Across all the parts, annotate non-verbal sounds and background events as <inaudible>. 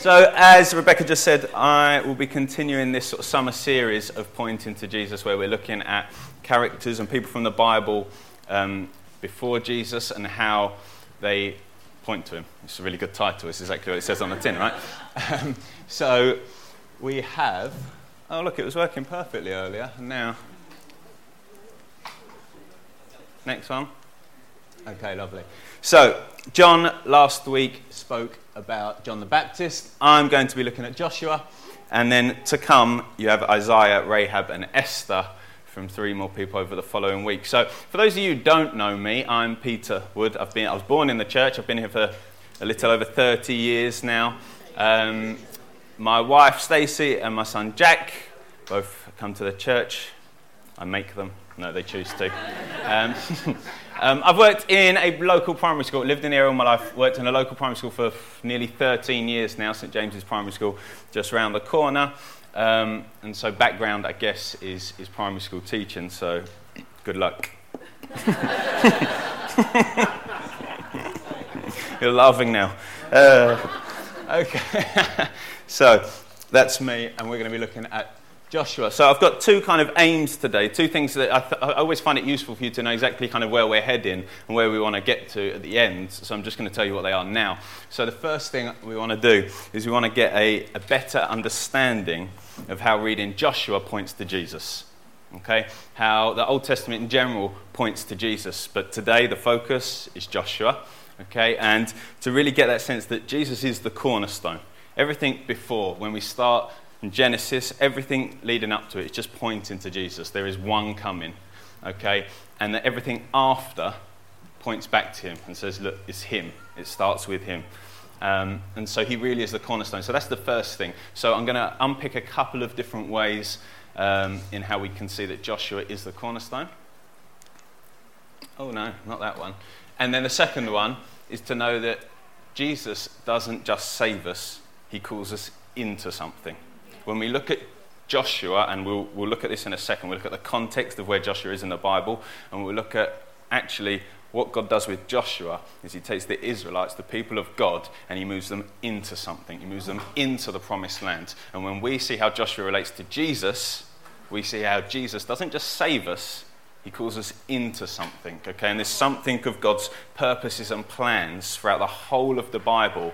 So, as Rebecca just said, I will be continuing this sort of summer series of Pointing to Jesus, where we're looking at characters and people from the Bible um, before Jesus and how they point to him. It's a really good title. It's exactly what it says on the tin, right? Um, so, we have. Oh, look, it was working perfectly earlier, now. Next one. Okay, lovely. So, John last week spoke about John the Baptist. I'm going to be looking at Joshua. And then to come, you have Isaiah, Rahab, and Esther from three more people over the following week. So, for those of you who don't know me, I'm Peter Wood. I've been, I was born in the church. I've been here for a little over 30 years now. Um, my wife, Stacey, and my son, Jack, both come to the church. I make them. No, they choose to. Um, <laughs> Um, I've worked in a local primary school, lived in here all my life, worked in a local primary school for nearly 13 years now, St James's Primary School, just round the corner. Um, and so, background, I guess, is, is primary school teaching, so good luck. <laughs> You're laughing now. Uh, okay, <laughs> so that's me, and we're going to be looking at Joshua. So I've got two kind of aims today, two things that I, th- I, always find it useful for you to know exactly kind of where we're heading and where we want to get to at the end. So I'm just going to tell you what they are now. So the first thing we want to do is we want to get a, a better understanding of how reading Joshua points to Jesus. Okay? How the Old Testament in general points to Jesus, but today the focus is Joshua. Okay? And to really get that sense that Jesus is the cornerstone. Everything before, when we start in Genesis, everything leading up to it is just pointing to Jesus. There is one coming, okay? And that everything after points back to him and says, look, it's him. It starts with him. Um, and so he really is the cornerstone. So that's the first thing. So I'm going to unpick a couple of different ways um, in how we can see that Joshua is the cornerstone. Oh, no, not that one. And then the second one is to know that Jesus doesn't just save us, he calls us into something when we look at Joshua, and we'll, we'll look at this in a second, we'll look at the context of where Joshua is in the Bible, and we'll look at actually what God does with Joshua is he takes the Israelites, the people of God, and he moves them into something. He moves them into the promised land. And when we see how Joshua relates to Jesus, we see how Jesus doesn't just save us, he calls us into something. Okay? And there's something of God's purposes and plans throughout the whole of the Bible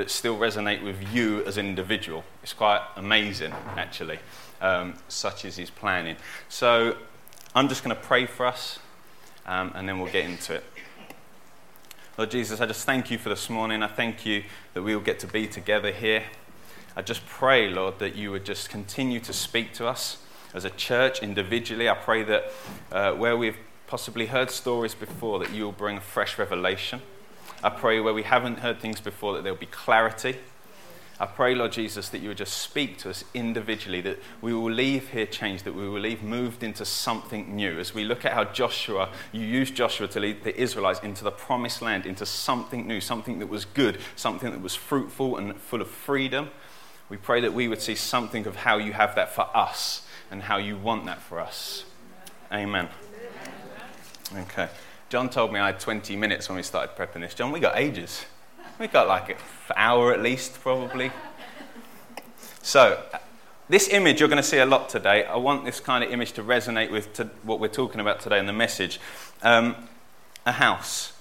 that still resonate with you as an individual. It's quite amazing, actually, um, such is his planning. So I'm just going to pray for us, um, and then we'll get into it. Lord Jesus, I just thank you for this morning. I thank you that we will get to be together here. I just pray, Lord, that you would just continue to speak to us as a church individually. I pray that uh, where we've possibly heard stories before, that you will bring a fresh revelation. I pray where we haven't heard things before that there'll be clarity. I pray, Lord Jesus, that you would just speak to us individually, that we will leave here changed, that we will leave moved into something new. As we look at how Joshua, you used Joshua to lead the Israelites into the promised land, into something new, something that was good, something that was fruitful and full of freedom. We pray that we would see something of how you have that for us and how you want that for us. Amen. Okay. John told me I had 20 minutes when we started prepping this. John, we got ages. We got like an hour at least, probably. So, this image you're going to see a lot today. I want this kind of image to resonate with to what we're talking about today in the message. Um, a house.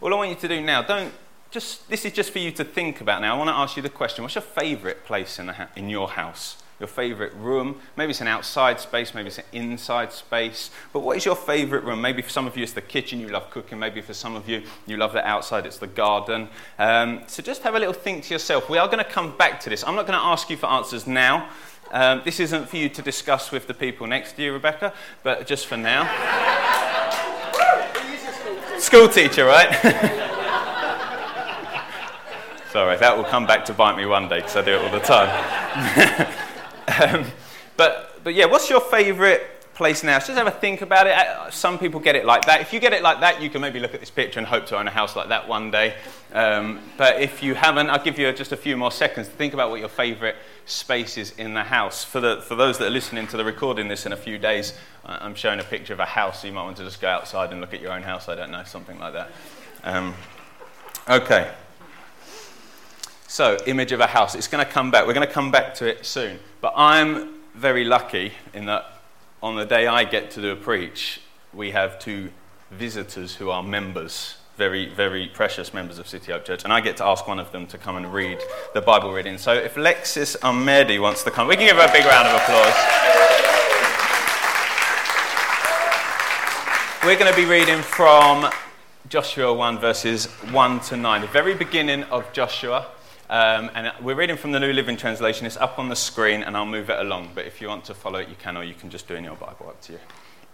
All I want you to do now, don't just. This is just for you to think about. Now, I want to ask you the question: What's your favourite place in, the, in your house? Your favorite room. Maybe it's an outside space, maybe it's an inside space. But what is your favorite room? Maybe for some of you it's the kitchen, you love cooking. Maybe for some of you, you love the outside, it's the garden. Um, so just have a little think to yourself. We are going to come back to this. I'm not going to ask you for answers now. Um, this isn't for you to discuss with the people next to you, Rebecca, but just for now. School teacher, right? <laughs> Sorry, that will come back to bite me one day because I do it all the time. <laughs> Um, but, but yeah, what's your favourite place now? just have a think about it. Uh, some people get it like that. If you get it like that, you can maybe look at this picture and hope to own a house like that one day. Um, but if you haven't, I'll give you just a few more seconds to think about what your favourite space is in the house. For, the, for those that are listening to the recording this in a few days, I'm showing a picture of a house, so you might want to just go outside and look at your own house. I don't know, something like that. Um, okay. So, image of a house. It's going to come back. We're going to come back to it soon. But I'm very lucky in that on the day I get to do a preach, we have two visitors who are members, very, very precious members of City Hope Church, and I get to ask one of them to come and read the Bible reading. So if Lexis Ahmedi wants to come, we can give her a big round of applause. We're going to be reading from Joshua 1, verses 1 to 9, the very beginning of Joshua. Um, and we're reading from the New Living Translation. It's up on the screen, and I'll move it along. But if you want to follow it, you can, or you can just do in your Bible. Up to you.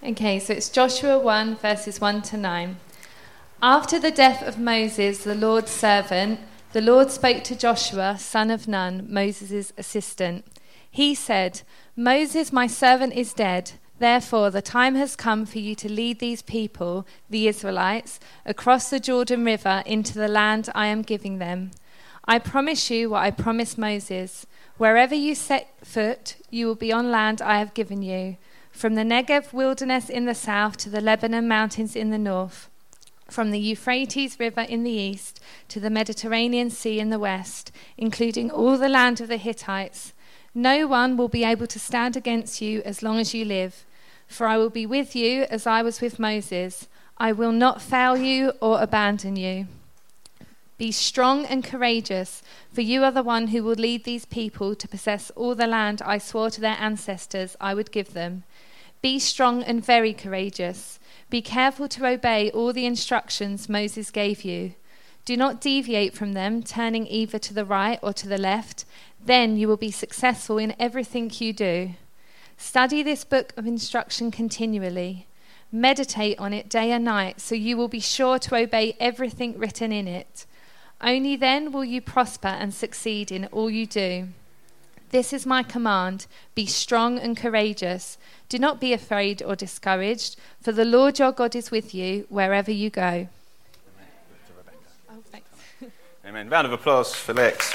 Okay, so it's Joshua 1, verses 1 to 9. After the death of Moses, the Lord's servant, the Lord spoke to Joshua, son of Nun, Moses' assistant. He said, Moses, my servant, is dead. Therefore, the time has come for you to lead these people, the Israelites, across the Jordan River into the land I am giving them. I promise you what I promised Moses. Wherever you set foot, you will be on land I have given you from the Negev wilderness in the south to the Lebanon mountains in the north, from the Euphrates River in the east to the Mediterranean Sea in the west, including all the land of the Hittites. No one will be able to stand against you as long as you live, for I will be with you as I was with Moses. I will not fail you or abandon you. Be strong and courageous, for you are the one who will lead these people to possess all the land I swore to their ancestors I would give them. Be strong and very courageous. Be careful to obey all the instructions Moses gave you. Do not deviate from them, turning either to the right or to the left. Then you will be successful in everything you do. Study this book of instruction continually. Meditate on it day and night, so you will be sure to obey everything written in it. Only then will you prosper and succeed in all you do. This is my command be strong and courageous. Do not be afraid or discouraged, for the Lord your God is with you wherever you go. Oh, thanks. <laughs> Amen. Round of applause for Lex.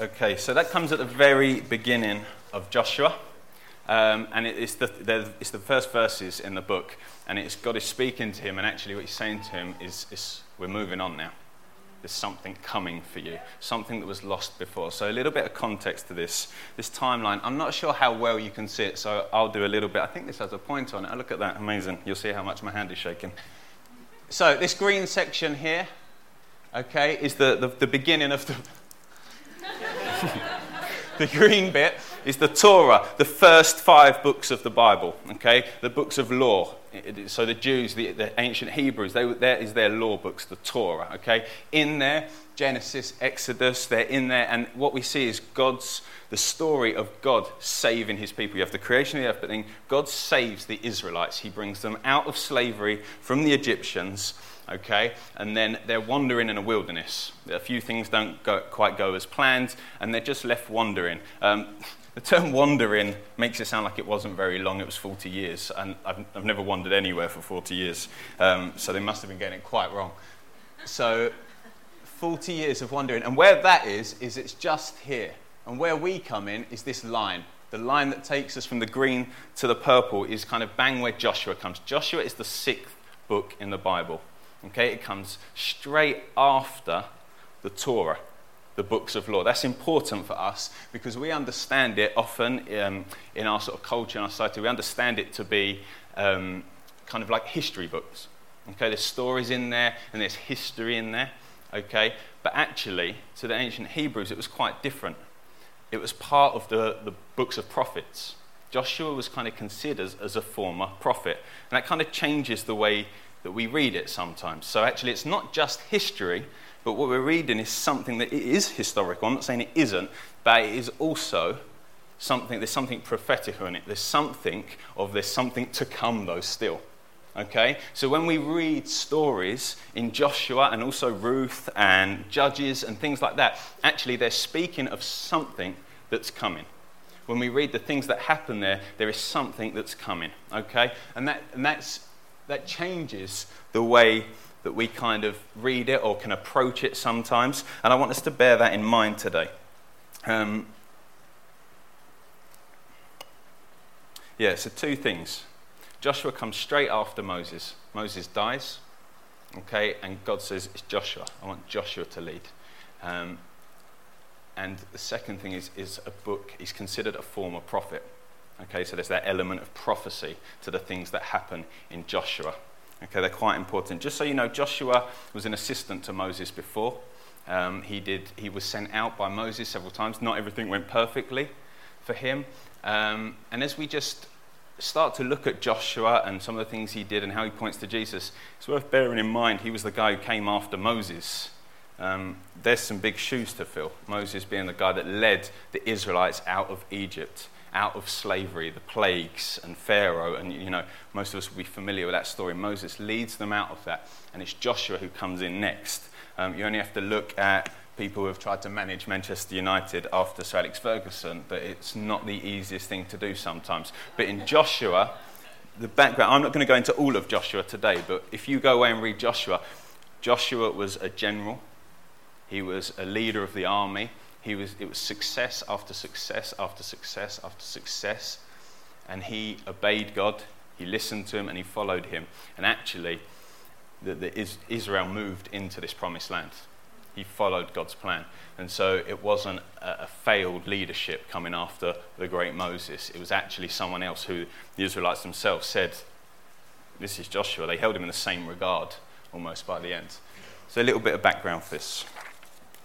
Okay, so that comes at the very beginning of Joshua. Um, and it's the, it's the first verses in the book. And it's God is speaking to him, and actually, what he's saying to him is, is we're moving on now there's something coming for you, something that was lost before. So, a little bit of context to this, this timeline. I'm not sure how well you can see it, so I'll do a little bit. I think this has a point on it. Oh, look at that, amazing. You'll see how much my hand is shaking. So, this green section here, okay, is the, the, the beginning of the. <laughs> the green bit is the Torah, the first five books of the Bible, okay? The books of law. So the Jews, the, the ancient Hebrews, they, there is their law books, the Torah, okay? In there, Genesis, Exodus, they're in there, and what we see is God's, the story of God saving his people. You have the creation of the earth, but then God saves the Israelites. He brings them out of slavery from the Egyptians okay? And then they're wandering in a wilderness. A few things don't go, quite go as planned, and they're just left wandering. Um, the term wandering makes it sound like it wasn't very long, it was 40 years. And I've, I've never wandered anywhere for 40 years, um, so they must have been getting it quite wrong. So, 40 years of wandering. And where that is, is it's just here. And where we come in is this line. The line that takes us from the green to the purple is kind of bang where Joshua comes. Joshua is the sixth book in the Bible. Okay, it comes straight after the Torah the books of law. That's important for us because we understand it often um, in our sort of culture and our society. We understand it to be um, kind of like history books. Okay, there's stories in there and there's history in there. Okay, but actually, to the ancient Hebrews, it was quite different. It was part of the, the books of prophets. Joshua was kind of considered as a former prophet, and that kind of changes the way that we read it sometimes. So actually, it's not just history, but what we're reading is something that is historical. I'm not saying it isn't, but it is also something, there's something prophetic in it. There's something of there's something to come, though, still. Okay? So when we read stories in Joshua and also Ruth and Judges and things like that, actually they're speaking of something that's coming. When we read the things that happen there, there is something that's coming. Okay? And that, and that's, that changes the way that we kind of read it or can approach it sometimes. And I want us to bear that in mind today. Um, yeah, so two things. Joshua comes straight after Moses. Moses dies. Okay, and God says, It's Joshua. I want Joshua to lead. Um, and the second thing is, is a book is considered a former prophet. Okay, so there's that element of prophecy to the things that happen in Joshua. Okay, they're quite important. Just so you know, Joshua was an assistant to Moses before. Um, he, did, he was sent out by Moses several times. Not everything went perfectly for him. Um, and as we just start to look at Joshua and some of the things he did and how he points to Jesus, it's worth bearing in mind he was the guy who came after Moses. Um, there's some big shoes to fill. Moses being the guy that led the Israelites out of Egypt, out of slavery, the plagues, and Pharaoh. And, you know, most of us will be familiar with that story. Moses leads them out of that, and it's Joshua who comes in next. Um, you only have to look at people who have tried to manage Manchester United after Sir Alex Ferguson, that it's not the easiest thing to do sometimes. But in Joshua, the background, I'm not going to go into all of Joshua today, but if you go away and read Joshua, Joshua was a general, he was a leader of the army. He was, it was success after success after success after success. And he obeyed God, he listened to him, and he followed him. And actually, the, the Israel moved into this promised land. He followed God's plan. And so it wasn't a, a, failed leadership coming after the great Moses. It was actually someone else who the Israelites themselves said, This is Joshua. They held him in the same regard almost by the end. So a little bit of background for this.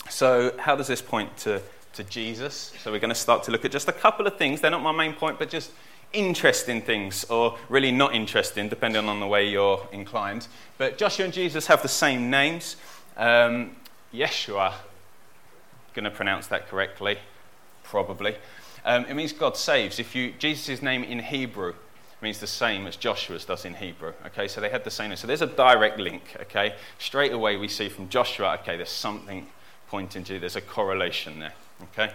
So, how does this point to, to Jesus? So, we're going to start to look at just a couple of things. They're not my main point, but just interesting things, or really not interesting, depending on the way you're inclined. But Joshua and Jesus have the same names. Um, Yeshua, going to pronounce that correctly, probably. Um, it means God saves. If you Jesus' name in Hebrew means the same as Joshua's does in Hebrew. Okay, so they had the same. Name. So there's a direct link. Okay, straight away we see from Joshua. Okay, there's something pointing to there's a correlation there. Okay.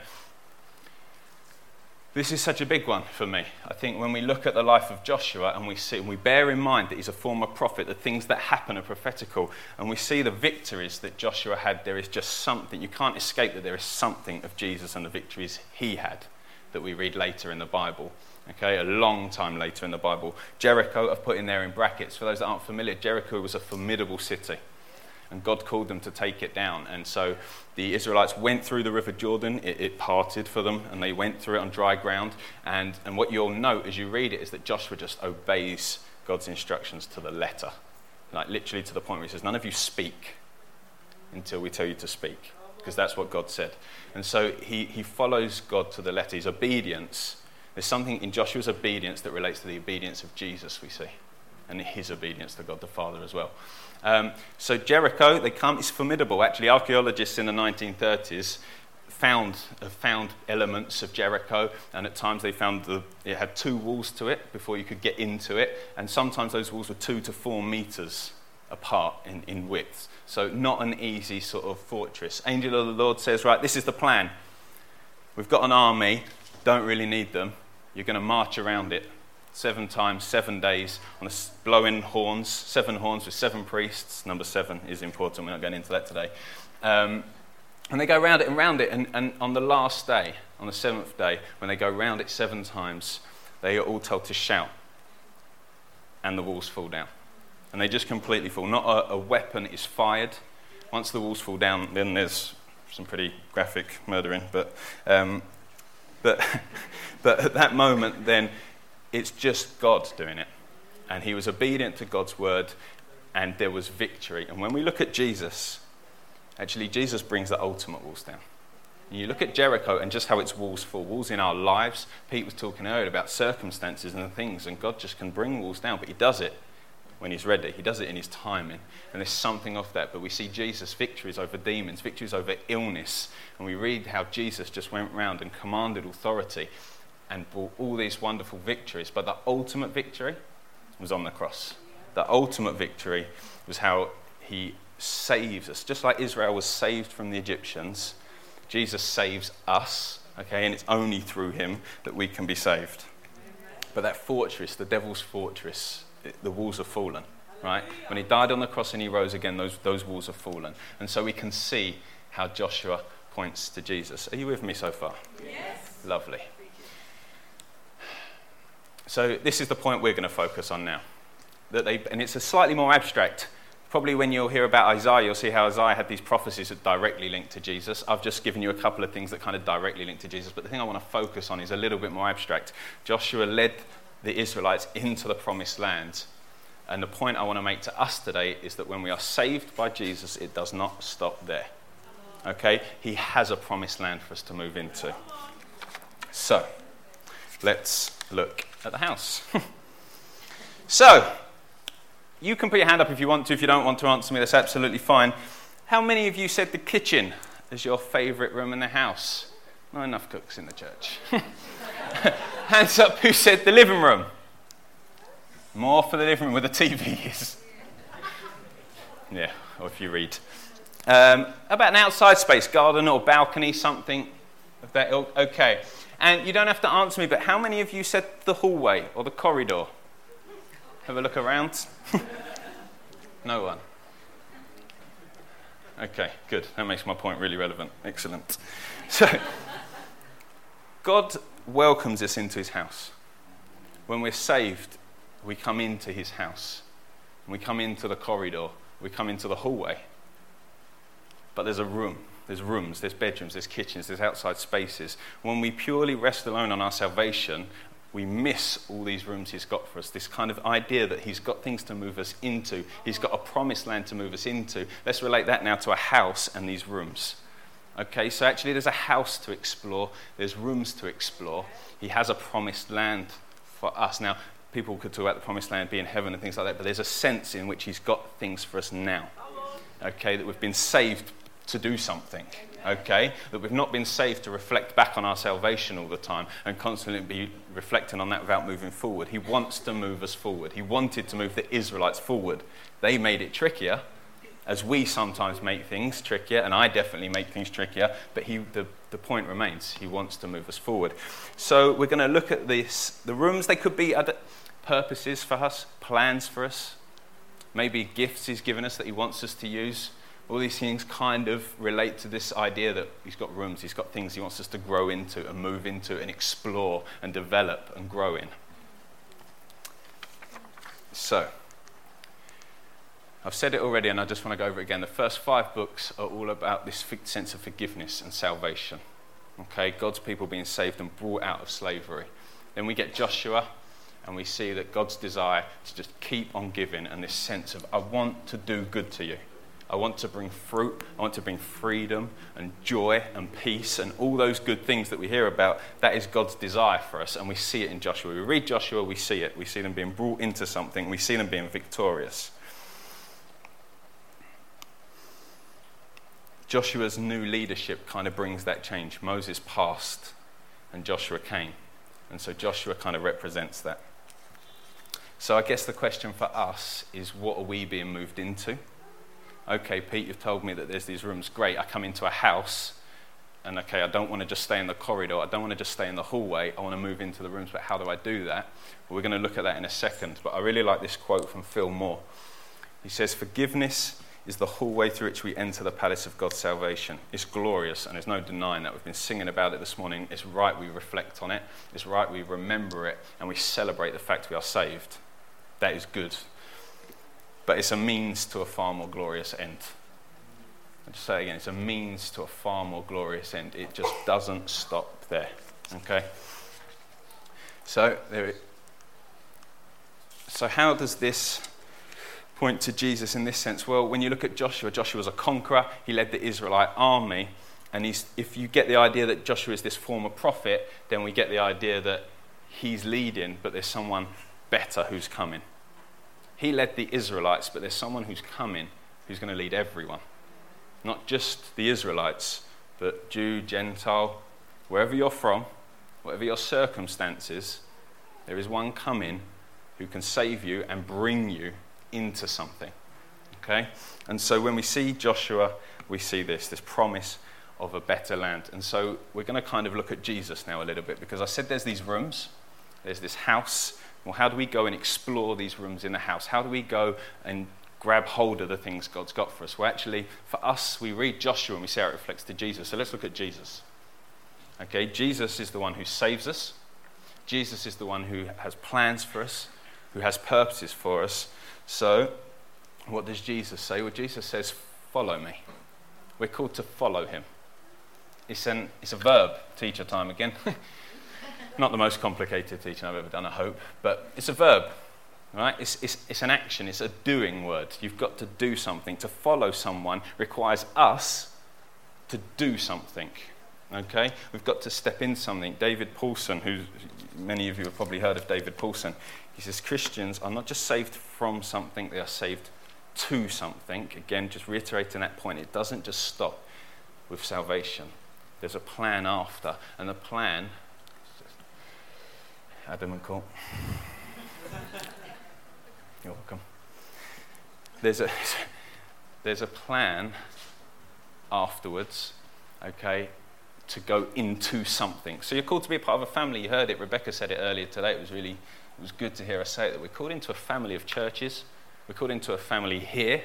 This is such a big one for me. I think when we look at the life of Joshua and we see and we bear in mind that he's a former prophet, the things that happen are prophetical, and we see the victories that Joshua had, there is just something. You can't escape that there is something of Jesus and the victories he had that we read later in the Bible. Okay, a long time later in the Bible. Jericho, I've put in there in brackets. For those that aren't familiar, Jericho was a formidable city and God called them to take it down. And so the Israelites went through the River Jordan, it, it, parted for them, and they went through it on dry ground. And, and what you'll note as you read it is that Joshua just obeys God's instructions to the letter, like literally to the point where he says, None of you speak until we tell you to speak, because that's what God said. And so he, he follows God to the letter. His obedience, there's something in Joshua's obedience that relates to the obedience of Jesus, we see, and his obedience to God the Father as well. Um, so Jericho, they come, it's formidable. Actually, archaeologists in the 1930s found, found elements of Jericho, and at times they found the, it had two walls to it before you could get into it, and sometimes those walls were two to four meters apart in, in width. So, not an easy sort of fortress. Angel of the Lord says, Right, this is the plan. We've got an army, don't really need them. You're going to march around it seven times, seven days, on blowing horns, seven horns with seven priests. Number seven is important. We're not going into that today. Um, and they go round it and round it. And, and on the last day, on the seventh day, when they go round it seven times, they are all told to shout. And the walls fall down. And they just completely fall. Not a, a weapon is fired. Once the walls fall down, then there's some pretty graphic murdering. But, um, but, <laughs> but at that moment, then it's just God doing it. And he was obedient to God's word, and there was victory. And when we look at Jesus, actually, Jesus brings the ultimate walls down. And you look at Jericho and just how its walls fall, walls in our lives. Pete was talking earlier about circumstances and things, and God just can bring walls down, but he does it when he's ready. He does it in his timing. And there's something of that. But we see Jesus' victories over demons, victories over illness. And we read how Jesus just went around and commanded authority and brought all these wonderful victories. But the ultimate victory was on the cross. The ultimate victory was how he saves us. Just like Israel was saved from the Egyptians, Jesus saves us, okay, and it's only through him that we can be saved. But that fortress, the devil's fortress, the walls have fallen, right? When he died on the cross and he rose again, those, those walls have fallen. And so we can see how Joshua points to Jesus. Are you with me so far? Yes. Lovely. So this is the point we're going to focus on now. That they, and it's a slightly more abstract Probably when you'll hear about Isaiah, you'll see how Isaiah had these prophecies that directly linked to Jesus. I've just given you a couple of things that kind of directly link to Jesus, but the thing I want to focus on is a little bit more abstract. Joshua led the Israelites into the promised land. And the point I want to make to us today is that when we are saved by Jesus, it does not stop there. Okay? He has a promised land for us to move into. So, let's look at the house. <laughs> so, you can put your hand up if you want to. If you don't want to answer me, that's absolutely fine. How many of you said the kitchen is your favourite room in the house? Not enough cooks in the church. <laughs> Hands up who said the living room. More for the living room where the TV is. Yeah, or if you read. Um, about an outside space, garden or balcony, something of that ilk. Okay. And you don't have to answer me, but how many of you said the hallway or the corridor? Have a look around. <laughs> no one. Okay, good. That makes my point really relevant. Excellent. <laughs> So, God welcomes us into his house. When we're saved, we come into his house. We come into the corridor. We come into the hallway. But there's a room. There's rooms, there's bedrooms, there's kitchens, there's outside spaces. When we purely rest alone on our salvation, we miss all these rooms he's got for us. This kind of idea that he's got things to move us into, he's got a promised land to move us into. Let's relate that now to a house and these rooms. Okay, so actually, there's a house to explore, there's rooms to explore. He has a promised land for us. Now, people could talk about the promised land being heaven and things like that, but there's a sense in which he's got things for us now. Okay, that we've been saved to do something, okay? That we've not been saved to reflect back on our salvation all the time and constantly be reflecting on that without moving forward. He wants to move us forward. He wanted to move the Israelites forward. They made it trickier, as we sometimes make things trickier, and I definitely make things trickier, but he, the, the point remains. He wants to move us forward. So we're going to look at this. The rooms, they could be other purposes for us, plans for us, maybe gifts he's given us that he wants us to use all these things kind of relate to this idea that he's got rooms, he's got things he wants us to grow into and move into and explore and develop and grow in. So, I've said it already and I just want to go over it again. The first five books are all about this sense of forgiveness and salvation. Okay, God's people being saved and brought out of slavery. Then we get Joshua and we see that God's desire to just keep on giving and this sense of, I want to do good to you. I want to bring fruit. I want to bring freedom and joy and peace and all those good things that we hear about. That is God's desire for us, and we see it in Joshua. We read Joshua, we see it. We see them being brought into something, we see them being victorious. Joshua's new leadership kind of brings that change. Moses passed, and Joshua came. And so Joshua kind of represents that. So I guess the question for us is what are we being moved into? Okay, Pete, you've told me that there's these rooms. Great. I come into a house, and okay, I don't want to just stay in the corridor. I don't want to just stay in the hallway. I want to move into the rooms, but how do I do that? Well, we're going to look at that in a second. But I really like this quote from Phil Moore. He says, Forgiveness is the hallway through which we enter the palace of God's salvation. It's glorious, and there's no denying that. We've been singing about it this morning. It's right we reflect on it, it's right we remember it, and we celebrate the fact we are saved. That is good but it's a means to a far more glorious end. I'll just say it again, it's a means to a far more glorious end. It just doesn't stop there. Okay? So, there it, so how does this point to Jesus in this sense? Well, when you look at Joshua, Joshua was a conqueror, he led the Israelite army. And if you get the idea that Joshua is this former prophet, then we get the idea that he's leading, but there's someone better who's coming. He led the Israelites, but there's someone who's coming who's going to lead everyone. Not just the Israelites, but Jew, Gentile, wherever you're from, whatever your circumstances, there is one coming who can save you and bring you into something. Okay? And so when we see Joshua, we see this, this promise of a better land. And so we're going to kind of look at Jesus now a little bit because I said there's these rooms, there's this house, well, how do we go and explore these rooms in the house? How do we go and grab hold of the things God's got for us? Well, actually, for us, we read Joshua and we see how it reflects to Jesus. So let's look at Jesus. Okay, Jesus is the one who saves us. Jesus is the one who has plans for us, who has purposes for us. So what does Jesus say? Well, Jesus says, Follow me. We're called to follow him. It's, an, it's a verb, teacher time again. <laughs> Not the most complicated teaching I've ever done, I hope, but it's a verb. Right? It's, it's, it's an action, it's a doing word. You've got to do something. To follow someone requires us to do something. Okay? We've got to step in something. David Pawson, who many of you have probably heard of David Pawson, he says Christians are not just saved from something, they are saved to something. Again, just reiterating that point, it doesn't just stop with salvation. There's a plan after, and the plan. Adam and Colt. You're welcome. There's a, there's a plan afterwards, okay, to go into something. So you're called to be a part of a family. You heard it. Rebecca said it earlier today. It was really it was good to hear her say it, that we're called into a family of churches. We're called into a family here.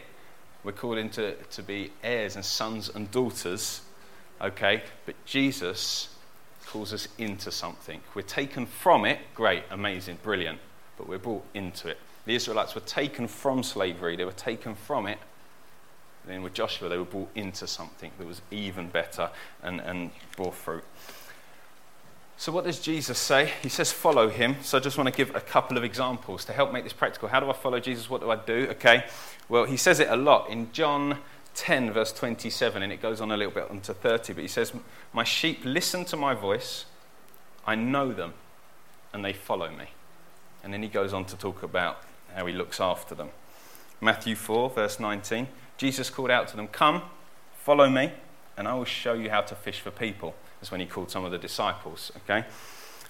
We're called into to be heirs and sons and daughters. Okay? But Jesus calls us into something. We're taken from it, great, amazing, brilliant, but we're brought into it. The Israelites were taken from slavery, they were taken from it. then with Joshua, they were brought into something that was even better and, and bore fruit. So, what does Jesus say? He says, follow him. So, I just want to give a couple of examples to help make this practical. How do I follow Jesus? What do I do? Okay. Well, he says it a lot in John 10, verse 27, and it goes on a little bit onto 30. But he says, My sheep listen to my voice, I know them, and they follow me. And then he goes on to talk about how he looks after them. Matthew 4, verse 19, Jesus called out to them, Come, follow me, and I will show you how to fish for people. That's when he called some of the disciples, okay?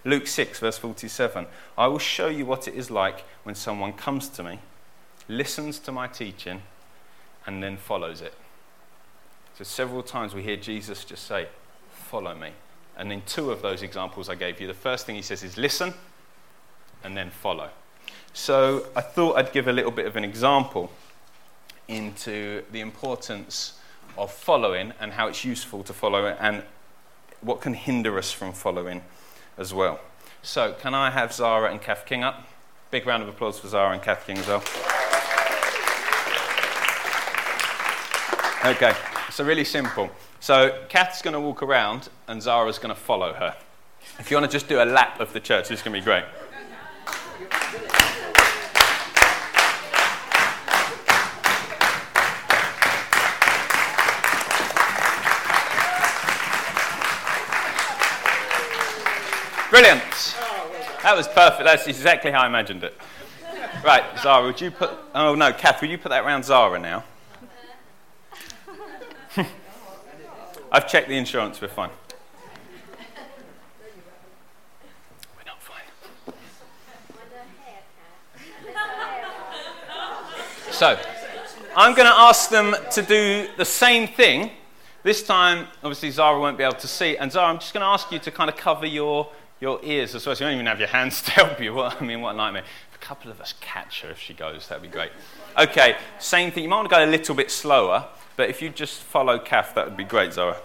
Luke 6, verse 47 I will show you what it is like when someone comes to me, listens to my teaching, and then follows it. So, several times we hear Jesus just say, Follow me. And in two of those examples I gave you, the first thing he says is listen and then follow. So, I thought I'd give a little bit of an example into the importance of following and how it's useful to follow it and what can hinder us from following as well. So, can I have Zara and Kath King up? Big round of applause for Zara and Kath King as well. Okay, so really simple. So, Kath's going to walk around and Zara's going to follow her. If you want to just do a lap of the church, this is going to be great. Brilliant. That was perfect. That's exactly how I imagined it. Right, Zara, would you put. Oh, no, Kath, would you put that around Zara now? <laughs> I've checked the insurance, we're fine. We're not fine. So, I'm going to ask them to do the same thing. This time, obviously, Zara won't be able to see. And Zara, I'm just going to ask you to kind of cover your your ears as well. So you don't even have your hands to help you. What, I mean, what a nightmare. If a couple of us catch her if she goes, that'd be great. Okay, same thing. You might want to go a little bit slower, but if you just follow Kath, that would be great, Zara.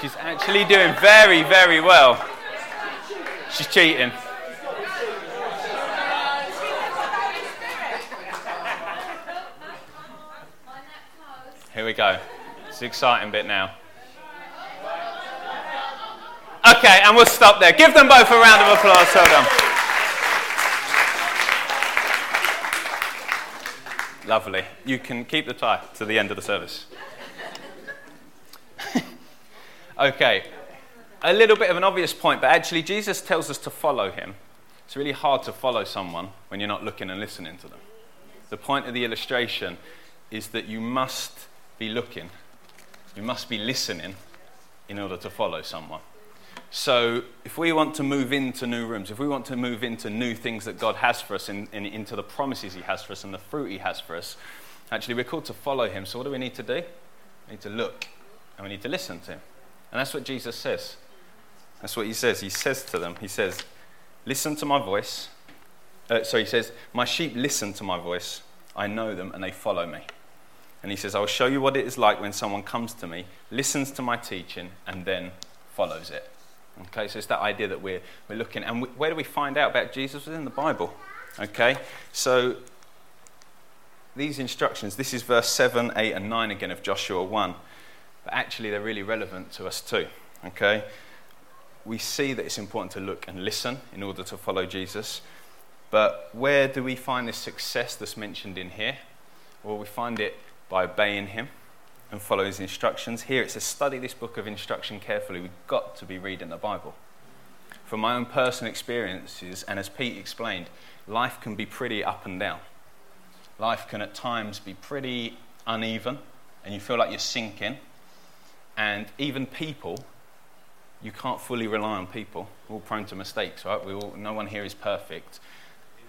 She's actually doing very, very well. She's cheating. Here we go. It's the exciting bit now. Okay, and we'll stop there. Give them both a round of applause. Lovely. You can keep the tie to the end of the service. <laughs> Okay, a little bit of an obvious point, but actually, Jesus tells us to follow him. It's really hard to follow someone when you're not looking and listening to them. The point of the illustration is that you must be looking, you must be listening in order to follow someone. So, if we want to move into new rooms, if we want to move into new things that God has for us, in, into the promises He has for us and the fruit He has for us, actually, we're called to follow Him. So, what do we need to do? We need to look and we need to listen to Him. And that's what Jesus says. That's what he says. He says to them, He says, Listen to my voice. Uh, so he says, My sheep listen to my voice. I know them, and they follow me. And he says, I will show you what it is like when someone comes to me, listens to my teaching, and then follows it. Okay, so it's that idea that we're, we're looking. And we, where do we find out about Jesus? Within the Bible. Okay, so these instructions, this is verse 7, 8, and 9 again of Joshua 1. But actually, they're really relevant to us too. Okay, we see that it's important to look and listen in order to follow Jesus. But where do we find this success that's mentioned in here? Well, we find it by obeying him and follow his instructions. Here it says, study this book of instruction carefully. We've got to be reading the Bible. From my own personal experiences, and as Pete explained, life can be pretty up and down. Life can at times be pretty uneven, and you feel like you're sinking. And even people, you can't fully rely on people. We're all prone to mistakes, right? We all, no one here is perfect.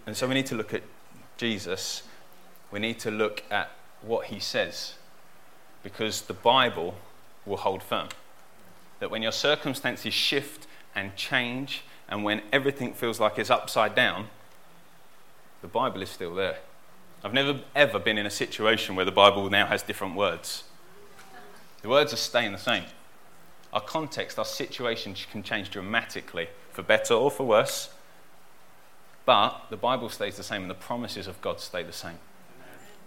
And so we need to look at Jesus. We need to look at what he says because the Bible will hold firm. That when your circumstances shift and change, and when everything feels like it's upside down, the Bible is still there. I've never ever been in a situation where the Bible now has different words. The words are staying the same. Our context, our situation can change dramatically, for better or for worse. But the Bible stays the same, and the promises of God stay the same.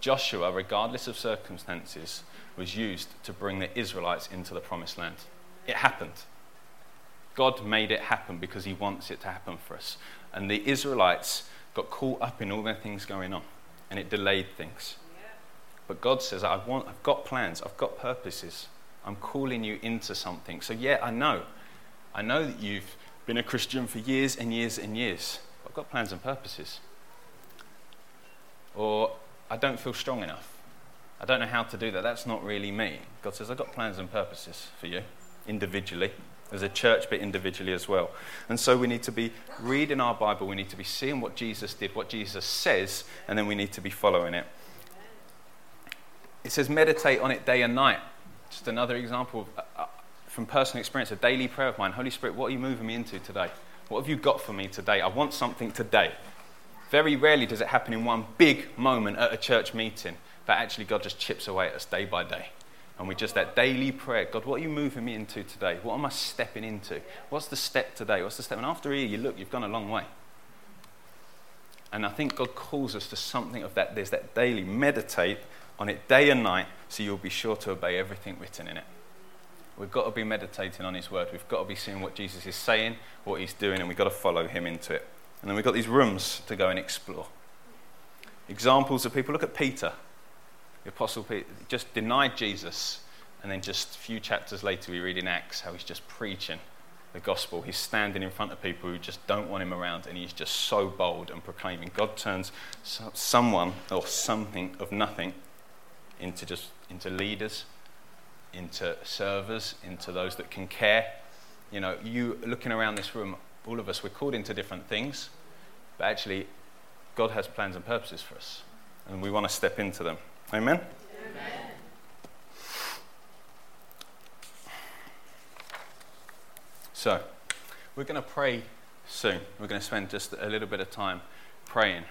Joshua, regardless of circumstances, was used to bring the Israelites into the promised land. It happened. God made it happen because he wants it to happen for us. And the Israelites got caught up in all their things going on, and it delayed things. But God says, I want, I've got plans, I've got purposes. I'm calling you into something. So, yeah, I know. I know that you've been a Christian for years and years and years. I've got plans and purposes. Or I don't feel strong enough. I don't know how to do that. That's not really me. God says, I've got plans and purposes for you individually, as a church, but individually as well. And so we need to be reading our Bible, we need to be seeing what Jesus did, what Jesus says, and then we need to be following it. It says, meditate on it day and night. Just another example of, uh, uh, from personal experience, a daily prayer of mine. Holy Spirit, what are you moving me into today? What have you got for me today? I want something today. Very rarely does it happen in one big moment at a church meeting, but actually God just chips away at us day by day. And we just that daily prayer God, what are you moving me into today? What am I stepping into? What's the step today? What's the step? And after a year, you look, you've gone a long way. And I think God calls us to something of that. There's that daily meditate on it day and night so you'll be sure to obey everything written in it. We've got to be meditating on His word. We've got to be seeing what Jesus is saying, what He's doing, and we've got to follow Him into it. And then we've got these rooms to go and explore. Examples of people. Look at Peter. The Apostle Peter just denied Jesus. And then just a few chapters later, we read in Acts how he's just preaching the gospel. He's standing in front of people who just don't want him around. And he's just so bold and proclaiming. God turns someone or something of nothing into just into leaders, into servers, into those that can care. You know, you looking around this room, all of us, we're called into different things, but actually, God has plans and purposes for us, and we want to step into them. Amen? Amen. So, we're going to pray soon. We're going to spend just a little bit of time praying.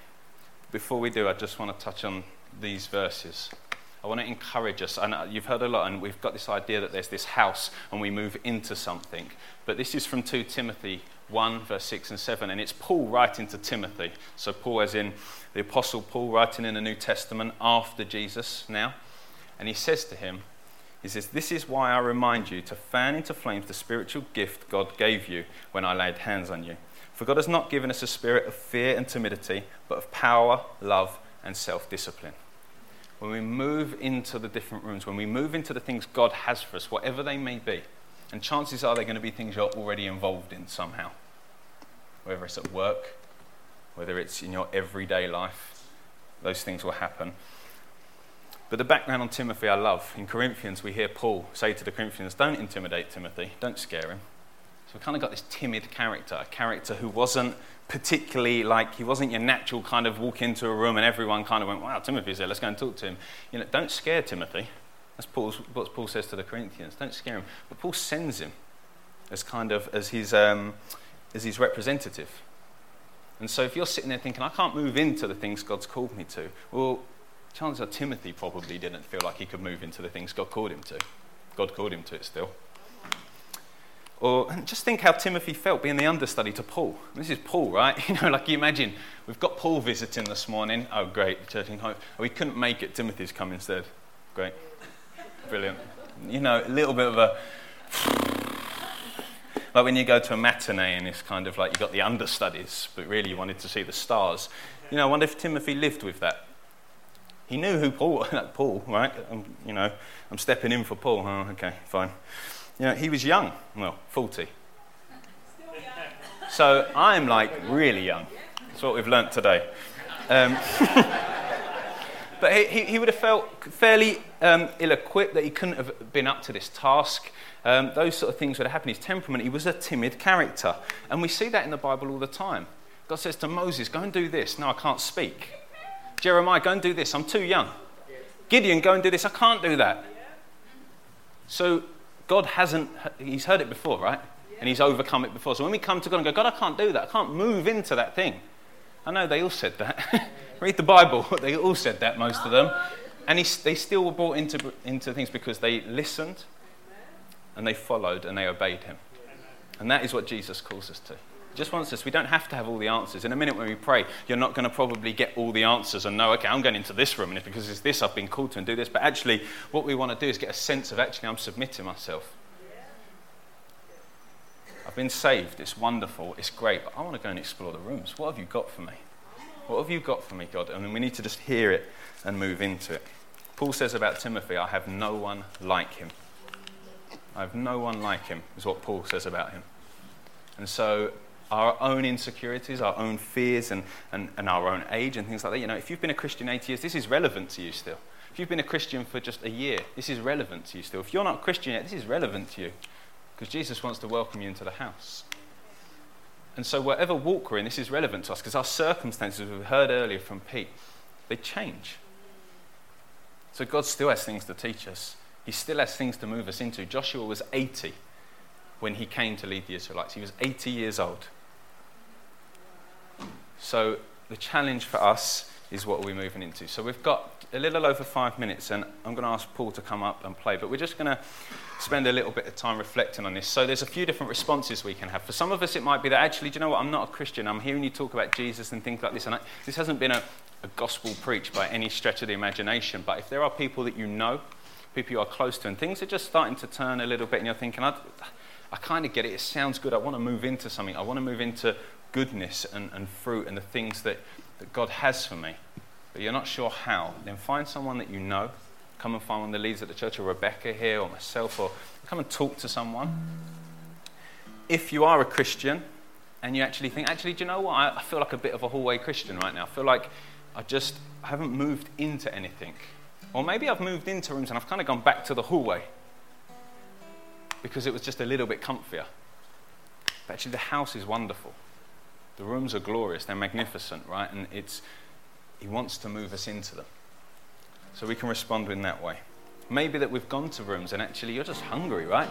Before we do, I just want to touch on these verses. I want to encourage us. And uh, you've heard a lot, and we've got this idea that there's this house and we move into something. But this is from 2 Timothy 1, verse 6 and 7, and it's Paul writing to Timothy. So, Paul, as in the Apostle Paul, writing in the New Testament after Jesus now. And he says to him, he says, This is why I remind you to fan into flames the spiritual gift God gave you when I laid hands on you. For God has not given us a spirit of fear and timidity, but of power, love, and self discipline. When we move into the different rooms, when we move into the things God has for us, whatever they may be, and chances are they're going to be things you're already involved in somehow. Whether it's at work, whether it's in your everyday life, those things will happen. But the background on Timothy I love. In Corinthians, we hear Paul say to the Corinthians, Don't intimidate Timothy, don't scare him. So we kind of got this timid character, a character who wasn't particularly like, he wasn't your natural kind of walk into a room and everyone kind of went, Wow, Timothy's there, let's go and talk to him. You know, don't scare Timothy. That's Paul's, what Paul says to the Corinthians. Don't scare him. But Paul sends him as kind of as his, um, as his representative. And so if you're sitting there thinking, I can't move into the things God's called me to, well, chances are Timothy probably didn't feel like he could move into the things God called him to. God called him to it still. Or just think how Timothy felt being the understudy to Paul. This is Paul, right? <laughs> You know, like you imagine, we've got Paul visiting this morning. Oh, great, church in home. We couldn't make it. Timothy's come instead. Great. Brilliant. You know, a little bit of a. Like when you go to a matinee and it's kind of like you've got the understudies, but really you wanted to see the stars. You know, I wonder if Timothy lived with that. He knew who Paul, was, <laughs> like Paul, right? I'm, you know, I'm stepping in for Paul. Oh, okay, fine. You know, he was young, well, 40. So I'm like really young. That's what we've learnt today. Um, <laughs> but he, he, would have felt fairly um, ill equipped that he couldn't have been up to this task. Um, those sort of things would have happened. His temperament, he was a timid character. And we see that in the Bible all the time. God says to Moses, Go and do this. No, I can't speak. Jeremiah, go and do this. I'm too young. Gideon, go and do this. I can't do that. So God hasn't, He's heard it before, right? And He's overcome it before. So when we come to God and go, God, I can't do that. I can't move into that thing. I know they all said that. <laughs> Read the Bible. <laughs> They all said that, most of them. And he, they still were brought into, into things because they listened and they followed and they obeyed Him. And that is what Jesus calls us to just wants us, we don't have to have all the answers. In a minute when we pray, you're not going to probably get all the answers and know, okay, I'm going into this room and it's because it's this I've been called to and do this. But actually, what we want to do is get a sense of actually, I'm submitting myself. I've been saved, it's wonderful, it's great, but I want to go and explore the rooms. What have you got for me? What have you got for me, God? And we need to just hear it and move into it. Paul says about Timothy, I have no one like him. I have no one like him, is what Paul says about him. And so our own insecurities, our own fears, and, and, and our own age and things like that. You know, if you've been a Christian 80 years, this is relevant to you still. If you've been a Christian for just a year, this is relevant to you still. If you're not a Christian yet, this is relevant to you because Jesus wants to welcome you into the house. And so, whatever walk we're in, this is relevant to us because our circumstances, we've heard earlier from Pete, they change. So, God still has things to teach us, He still has things to move us into. Joshua was 80 when he came to lead the Israelites, he was 80 years old. So the challenge for us is what we're we moving into? So we've got a little over five minutes, and I'm going to ask Paul to come up and play, but we're just going to spend a little bit of time reflecting on this. So there's a few different responses we can have. For some of us, it might be that actually, do you know what? I'm not a Christian. I'm hearing you talk about Jesus and things like this, and I, this hasn't been a, a gospel preach by any stretch of the imagination. But if there are people that you know, people you are close to, and things are just starting to turn a little bit, and you're thinking, I, I kind of get it. It sounds good. I want to move into something. I want to move into goodness and, and fruit and the things that, that God has for me. But you're not sure how. Then find someone that you know. Come and find one of the leaders at the church, or Rebecca here, or myself, or come and talk to someone. If you are a Christian and you actually think, actually, do you know what? I, I feel like a bit of a hallway Christian right now. I feel like I just I haven't moved into anything. Or maybe I've moved into rooms and I've kind of gone back to the hallway because it was just a little bit comfier. But actually, the house is wonderful. The rooms are glorious, they're magnificent, right? And it's, he wants to move us into them. So we can respond in that way. Maybe that we've gone to rooms and actually you're just hungry, right?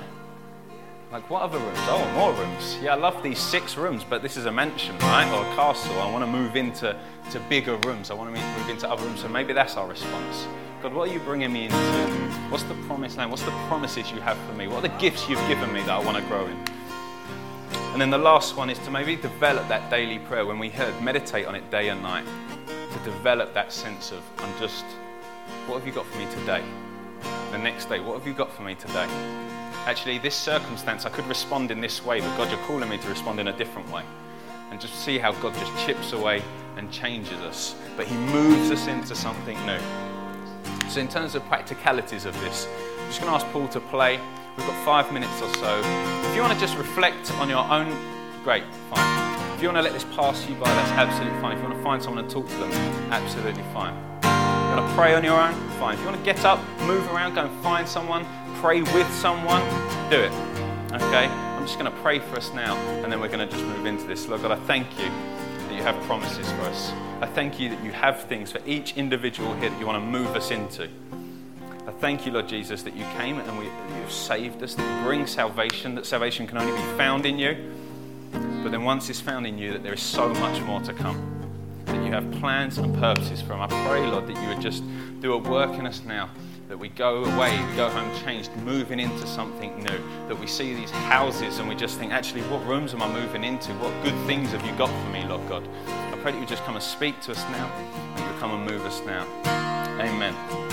Like, what other rooms? Oh, more rooms. Yeah, I love these six rooms, but this is a mansion, right? Or a castle. I want to move into to bigger rooms. I want to move into other rooms. So maybe that's our response. God, what are you bringing me into? What's the promise land? What's the promises you have for me? What are the gifts you've given me that I want to grow in? And then the last one is to maybe develop that daily prayer when we heard, meditate on it day and night. To develop that sense of, I'm just, what have you got for me today? The next day, what have you got for me today? Actually, this circumstance, I could respond in this way, but God, you're calling me to respond in a different way. And just see how God just chips away and changes us. But He moves us into something new. So, in terms of practicalities of this, I'm just going to ask Paul to play. We've got five minutes or so. If you want to just reflect on your own, great, fine. If you want to let this pass you by, that's absolutely fine. If you want to find someone and talk to them, absolutely fine. If you want to pray on your own, fine. If you want to get up, move around, go and find someone, pray with someone, do it. Okay? I'm just going to pray for us now, and then we're going to just move into this. Lord God, I thank you that you have promises for us. I thank you that you have things for each individual here that you want to move us into. Thank you, Lord Jesus, that you came and you've saved us, that you bring salvation, that salvation can only be found in you. But then once it's found in you, that there is so much more to come. That you have plans and purposes for them. I pray, Lord, that you would just do a work in us now that we go away, go home changed, moving into something new. That we see these houses and we just think, actually, what rooms am I moving into? What good things have you got for me, Lord God? I pray that you would just come and speak to us now, and you would come and move us now. Amen.